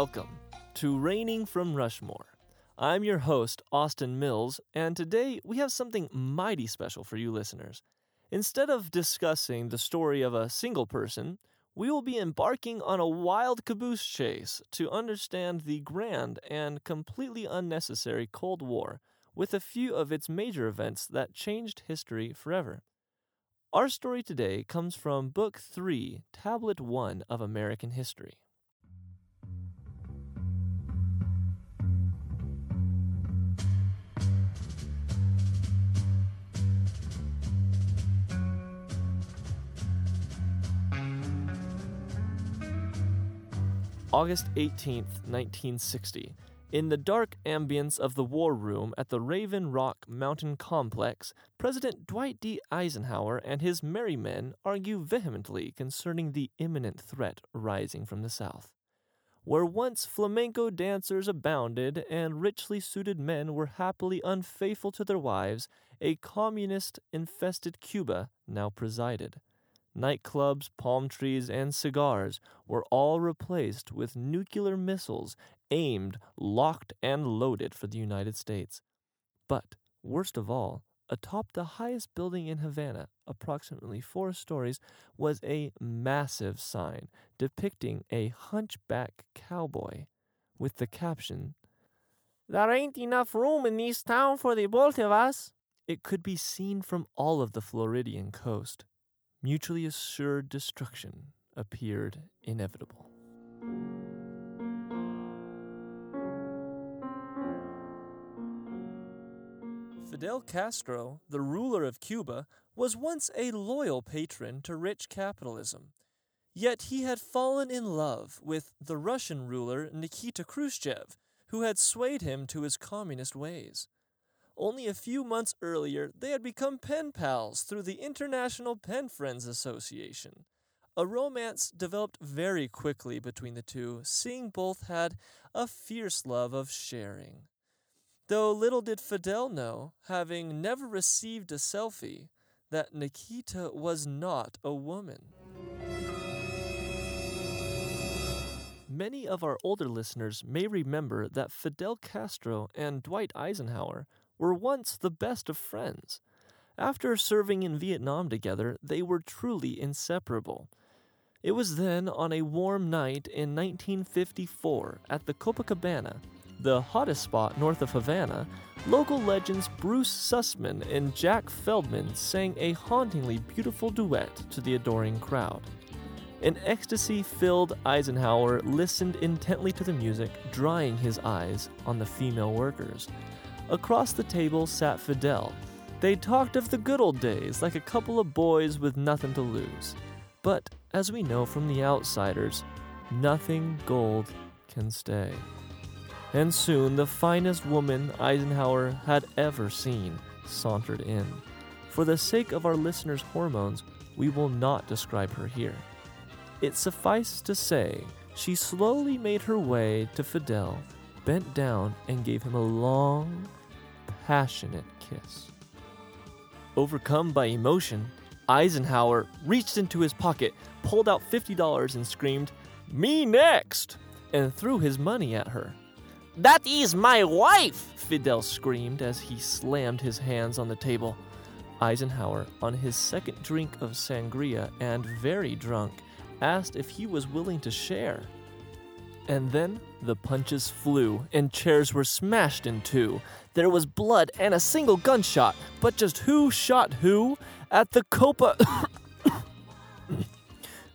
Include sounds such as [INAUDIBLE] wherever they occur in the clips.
Welcome to Reigning from Rushmore. I'm your host, Austin Mills, and today we have something mighty special for you listeners. Instead of discussing the story of a single person, we will be embarking on a wild caboose chase to understand the grand and completely unnecessary Cold War with a few of its major events that changed history forever. Our story today comes from Book 3, Tablet 1 of American History. August 18, 1960. In the dark ambience of the war room at the Raven Rock Mountain Complex, President Dwight D. Eisenhower and his merry men argue vehemently concerning the imminent threat rising from the south. Where once flamenco dancers abounded and richly suited men were happily unfaithful to their wives, a communist infested Cuba now presided. Nightclubs, palm trees, and cigars were all replaced with nuclear missiles aimed, locked, and loaded for the United States. But, worst of all, atop the highest building in Havana, approximately four stories, was a massive sign depicting a hunchback cowboy with the caption, There ain't enough room in this town for the both of us. It could be seen from all of the Floridian coast. Mutually assured destruction appeared inevitable. Fidel Castro, the ruler of Cuba, was once a loyal patron to rich capitalism. Yet he had fallen in love with the Russian ruler Nikita Khrushchev, who had swayed him to his communist ways. Only a few months earlier, they had become pen pals through the International Pen Friends Association. A romance developed very quickly between the two, seeing both had a fierce love of sharing. Though little did Fidel know, having never received a selfie, that Nikita was not a woman. Many of our older listeners may remember that Fidel Castro and Dwight Eisenhower were once the best of friends. After serving in Vietnam together, they were truly inseparable. It was then on a warm night in 1954 at the Copacabana the hottest spot north of Havana, local legends Bruce Sussman and Jack Feldman sang a hauntingly beautiful duet to the adoring crowd. An ecstasy filled Eisenhower listened intently to the music, drying his eyes on the female workers. Across the table sat Fidel. They talked of the good old days like a couple of boys with nothing to lose. But, as we know from the outsiders, nothing gold can stay and soon the finest woman Eisenhower had ever seen sauntered in. For the sake of our listeners' hormones, we will not describe her here. It suffices to say, she slowly made her way to Fidel, bent down, and gave him a long, passionate kiss. Overcome by emotion, Eisenhower reached into his pocket, pulled out $50, and screamed, Me next! and threw his money at her. That is my wife! Fidel screamed as he slammed his hands on the table. Eisenhower, on his second drink of sangria and very drunk, asked if he was willing to share. And then the punches flew, and chairs were smashed in two. There was blood and a single gunshot, but just who shot who? At the Copa. [COUGHS]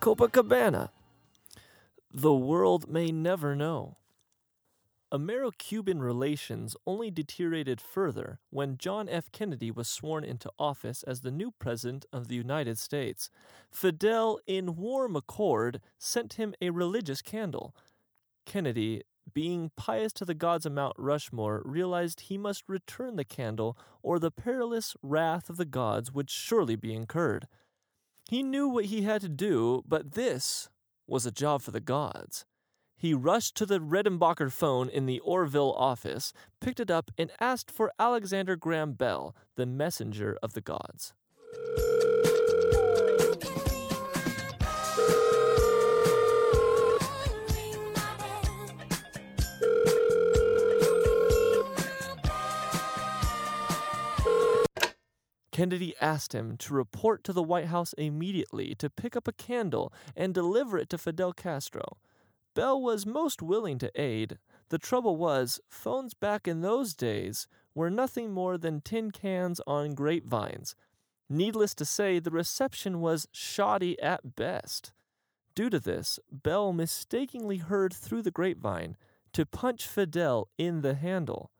Copacabana. The world may never know. Amero Cuban relations only deteriorated further when John F. Kennedy was sworn into office as the new President of the United States. Fidel, in warm accord, sent him a religious candle. Kennedy, being pious to the gods of Mount Rushmore, realized he must return the candle or the perilous wrath of the gods would surely be incurred. He knew what he had to do, but this was a job for the gods. He rushed to the Redenbacher phone in the Orville office, picked it up, and asked for Alexander Graham Bell, the messenger of the gods. Kennedy asked him to report to the White House immediately to pick up a candle and deliver it to Fidel Castro. Bell was most willing to aid. The trouble was, phones back in those days were nothing more than tin cans on grapevines. Needless to say, the reception was shoddy at best. Due to this, Bell mistakenly heard through the grapevine to punch Fidel in the handle.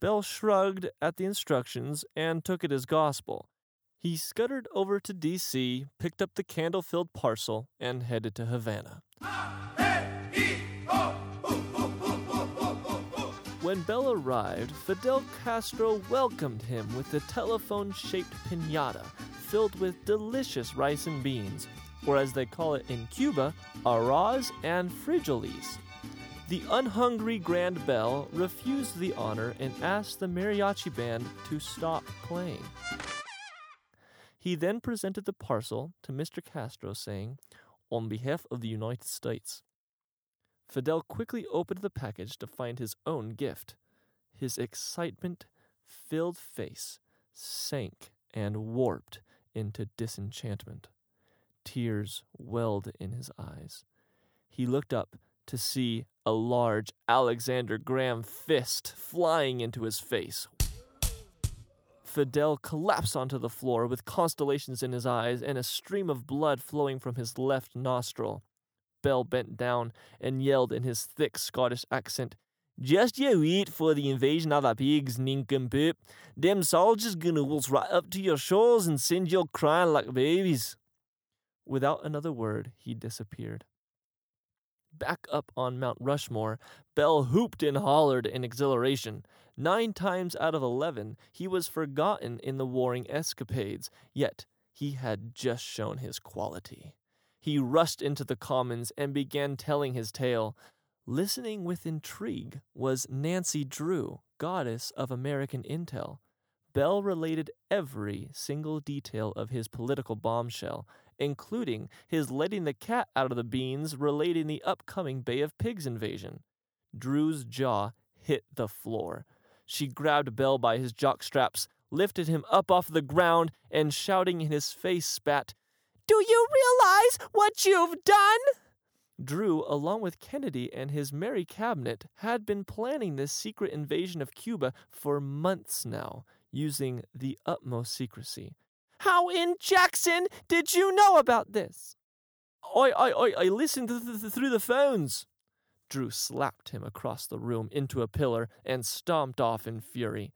Bell shrugged at the instructions and took it as gospel. He scuttered over to D.C., picked up the candle filled parcel, and headed to Havana. When Bell arrived, Fidel Castro welcomed him with a telephone shaped pinata filled with delicious rice and beans, or as they call it in Cuba, arroz and frijoles. The unhungry Grand Bell refused the honor and asked the mariachi band to stop playing. He then presented the parcel to Mr. Castro, saying, On behalf of the United States. Fidel quickly opened the package to find his own gift. His excitement filled face sank and warped into disenchantment. Tears welled in his eyes. He looked up to see a large Alexander Graham fist flying into his face. Fidel collapsed onto the floor with constellations in his eyes and a stream of blood flowing from his left nostril. Bell bent down and yelled in his thick Scottish accent, Just you wait for the invasion of the pigs, nincompoop. Them soldiers gonna waltz right up to your shores and send you crying like babies. Without another word, he disappeared. Back up on Mount Rushmore, Bell hooped and hollered in exhilaration. Nine times out of eleven, he was forgotten in the warring escapades, yet he had just shown his quality. He rushed into the commons and began telling his tale. Listening with intrigue was Nancy Drew, goddess of American intel. Bell related every single detail of his political bombshell, including his letting the cat out of the beans relating the upcoming Bay of Pigs invasion. Drew's jaw hit the floor. She grabbed Bell by his jock straps, lifted him up off the ground, and shouting in his face spat, Do you realize what you've done? Drew, along with Kennedy and his merry cabinet, had been planning this secret invasion of Cuba for months now, using the utmost secrecy. How in Jackson did you know about this? I, I, I, I listened th- th- through the phones. Drew slapped him across the room into a pillar and stomped off in fury.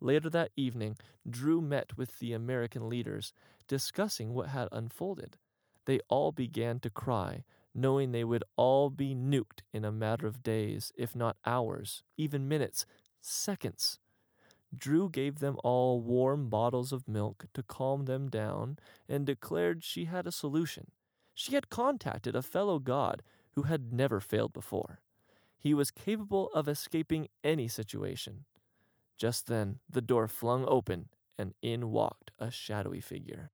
Later that evening, Drew met with the American leaders, discussing what had unfolded. They all began to cry, knowing they would all be nuked in a matter of days, if not hours, even minutes, seconds. Drew gave them all warm bottles of milk to calm them down and declared she had a solution. She had contacted a fellow god who had never failed before. He was capable of escaping any situation. Just then, the door flung open, and in walked a shadowy figure.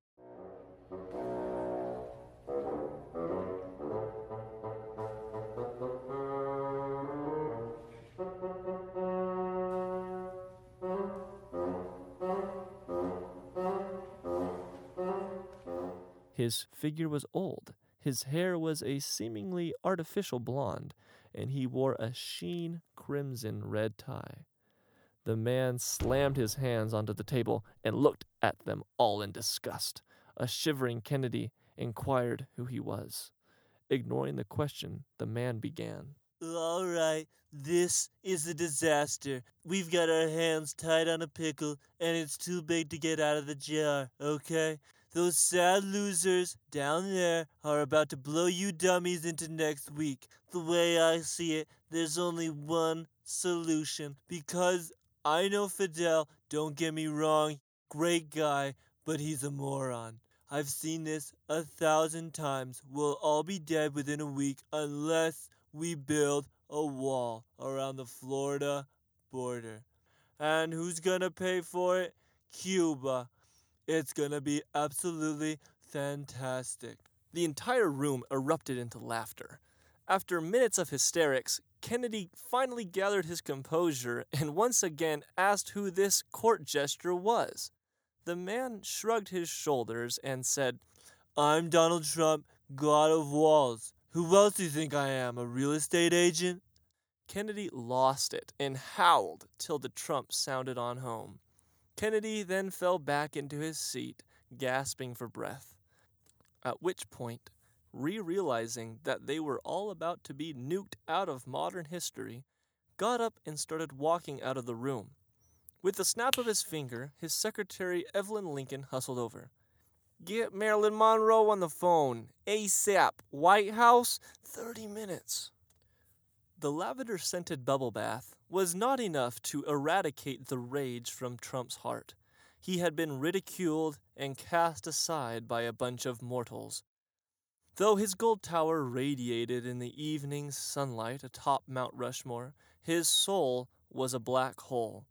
His figure was old. His hair was a seemingly artificial blonde, and he wore a sheen crimson red tie. The man slammed his hands onto the table and looked at them all in disgust. A shivering Kennedy inquired who he was. Ignoring the question, the man began. All right, this is a disaster. We've got our hands tied on a pickle, and it's too big to get out of the jar, okay? Those sad losers down there are about to blow you dummies into next week. The way I see it, there's only one solution. Because I know Fidel, don't get me wrong, great guy, but he's a moron. I've seen this a thousand times. We'll all be dead within a week unless we build a wall around the Florida border. And who's gonna pay for it? Cuba. It's gonna be absolutely fantastic. The entire room erupted into laughter. After minutes of hysterics, Kennedy finally gathered his composure and once again asked who this court gesture was. the man shrugged his shoulders and said, I'm Donald Trump, God of Walls. Who else do you think I am? A real estate agent? Kennedy lost it and howled till the trump sounded on home. Kennedy then fell back into his seat, gasping for breath. At which point, re realizing that they were all about to be nuked out of modern history, got up and started walking out of the room. With the snap of his finger, his secretary Evelyn Lincoln hustled over. Get Marilyn Monroe on the phone. ASAP. White House, 30 minutes. The lavender scented bubble bath was not enough to eradicate the rage from Trump's heart. He had been ridiculed and cast aside by a bunch of mortals. Though his gold tower radiated in the evening sunlight atop Mount Rushmore, his soul was a black hole.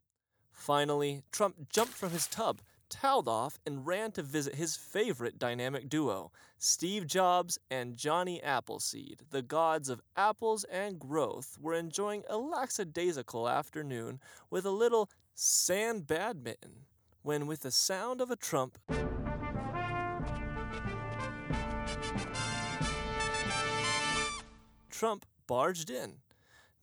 Finally, Trump jumped from his tub, toweled off, and ran to visit his favorite dynamic duo, Steve Jobs and Johnny Appleseed. The gods of apples and growth were enjoying a lackadaisical afternoon with a little sand badminton when, with the sound of a trump, Trump barged in.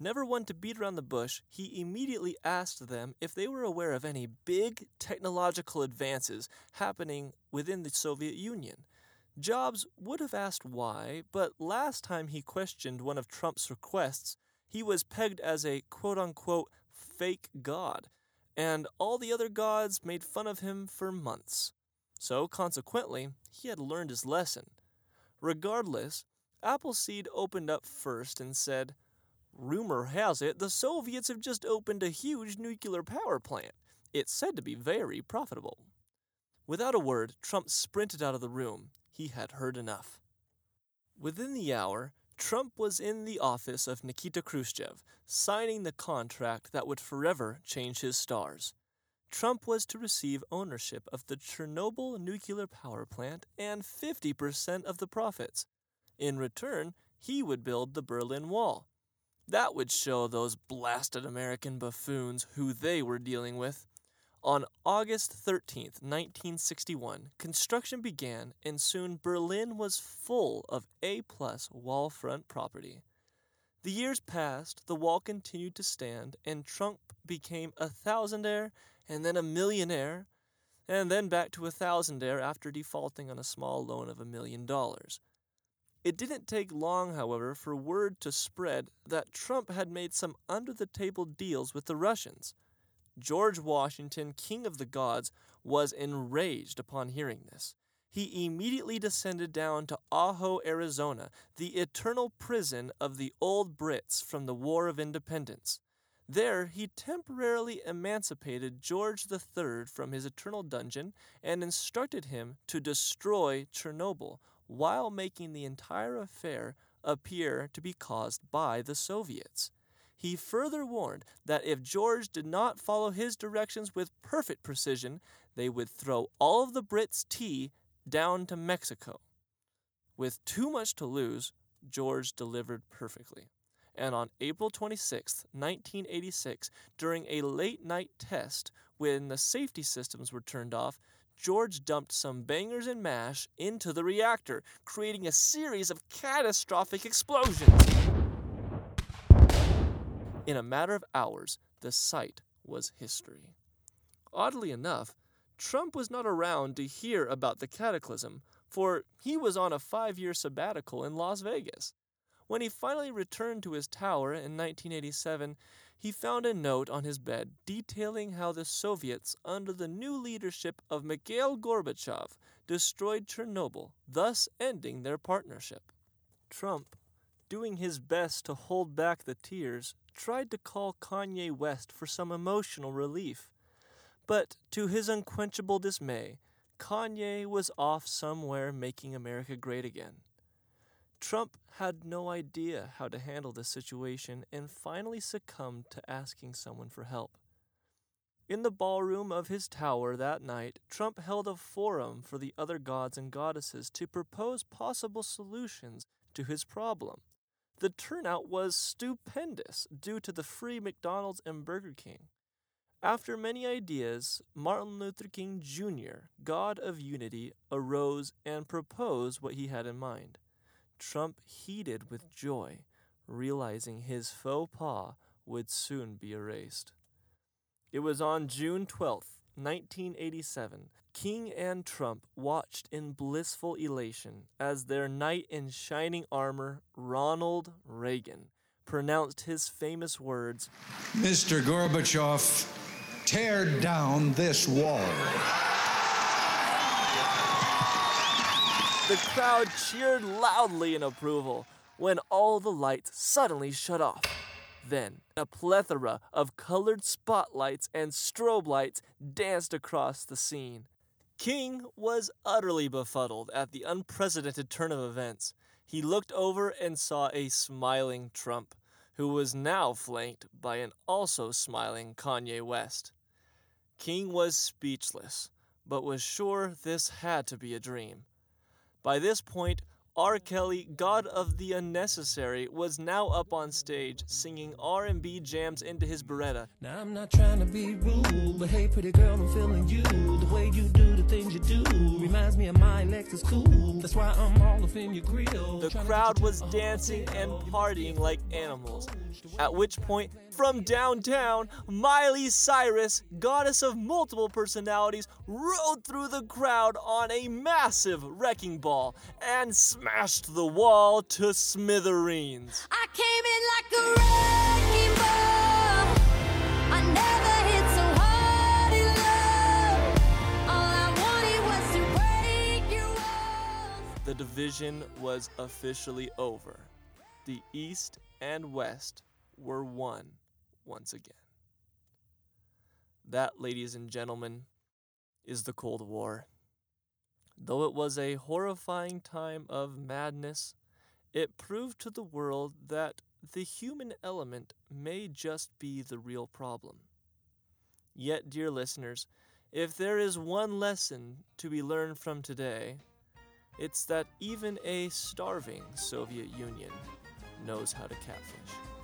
Never one to beat around the bush, he immediately asked them if they were aware of any big technological advances happening within the Soviet Union. Jobs would have asked why, but last time he questioned one of Trump's requests, he was pegged as a quote unquote fake god, and all the other gods made fun of him for months. So, consequently, he had learned his lesson. Regardless, Appleseed opened up first and said, Rumor has it the Soviets have just opened a huge nuclear power plant. It's said to be very profitable. Without a word, Trump sprinted out of the room. He had heard enough. Within the hour, Trump was in the office of Nikita Khrushchev, signing the contract that would forever change his stars. Trump was to receive ownership of the Chernobyl nuclear power plant and 50% of the profits. In return, he would build the Berlin Wall. That would show those blasted American buffoons who they were dealing with. On August 13th, 1961, construction began, and soon Berlin was full of A plus wall front property. The years passed, the wall continued to stand, and Trump became a thousandaire and then a millionaire, and then back to a thousandaire after defaulting on a small loan of a million dollars. It didn't take long, however, for word to spread that Trump had made some under the table deals with the Russians. George Washington, King of the Gods, was enraged upon hearing this. He immediately descended down to Ajo, Arizona, the eternal prison of the old Brits from the War of Independence. There, he temporarily emancipated George III from his eternal dungeon and instructed him to destroy Chernobyl while making the entire affair appear to be caused by the Soviets. He further warned that if George did not follow his directions with perfect precision, they would throw all of the Brits' tea down to Mexico. With too much to lose, George delivered perfectly. And on April 26, 1986, during a late night test when the safety systems were turned off, George dumped some bangers and mash into the reactor, creating a series of catastrophic explosions. In a matter of hours, the site was history. Oddly enough, Trump was not around to hear about the cataclysm, for he was on a five year sabbatical in Las Vegas. When he finally returned to his tower in 1987, he found a note on his bed detailing how the Soviets, under the new leadership of Mikhail Gorbachev, destroyed Chernobyl, thus ending their partnership. Trump, doing his best to hold back the tears, tried to call Kanye West for some emotional relief. But to his unquenchable dismay, Kanye was off somewhere making America great again. Trump had no idea how to handle the situation and finally succumbed to asking someone for help. In the ballroom of his tower that night, Trump held a forum for the other gods and goddesses to propose possible solutions to his problem. The turnout was stupendous due to the free McDonald's and Burger King. After many ideas, Martin Luther King Jr., God of Unity, arose and proposed what he had in mind. Trump heated with joy, realizing his faux pas would soon be erased. It was on June 12th, 1987, King and Trump watched in blissful elation as their knight in shining armor, Ronald Reagan, pronounced his famous words Mr. Gorbachev, tear down this wall. The crowd cheered loudly in approval when all the lights suddenly shut off. Then, a plethora of colored spotlights and strobe lights danced across the scene. King was utterly befuddled at the unprecedented turn of events. He looked over and saw a smiling Trump, who was now flanked by an also smiling Kanye West. King was speechless, but was sure this had to be a dream. By this point, R. Kelly, God of the Unnecessary, was now up on stage singing R&B jams into his Beretta. Now I'm not trying to be rude, but hey, pretty girl, I'm feeling you. The way you do the things you do reminds me of my Lexus cool. That's why I'm all up in your grill. The crowd was dancing and partying like animals. At which point, from downtown, Miley Cyrus, goddess of multiple personalities, rode through the crowd on a massive wrecking ball and smashed the wall to smithereens. I came in like a wrecking ball. I never hit so hard in love. All I wanted was to break your walls. The division was officially over. The East and West were one once again. That, ladies and gentlemen, is the Cold War. Though it was a horrifying time of madness, it proved to the world that the human element may just be the real problem. Yet, dear listeners, if there is one lesson to be learned from today, it's that even a starving Soviet Union knows how to catfish.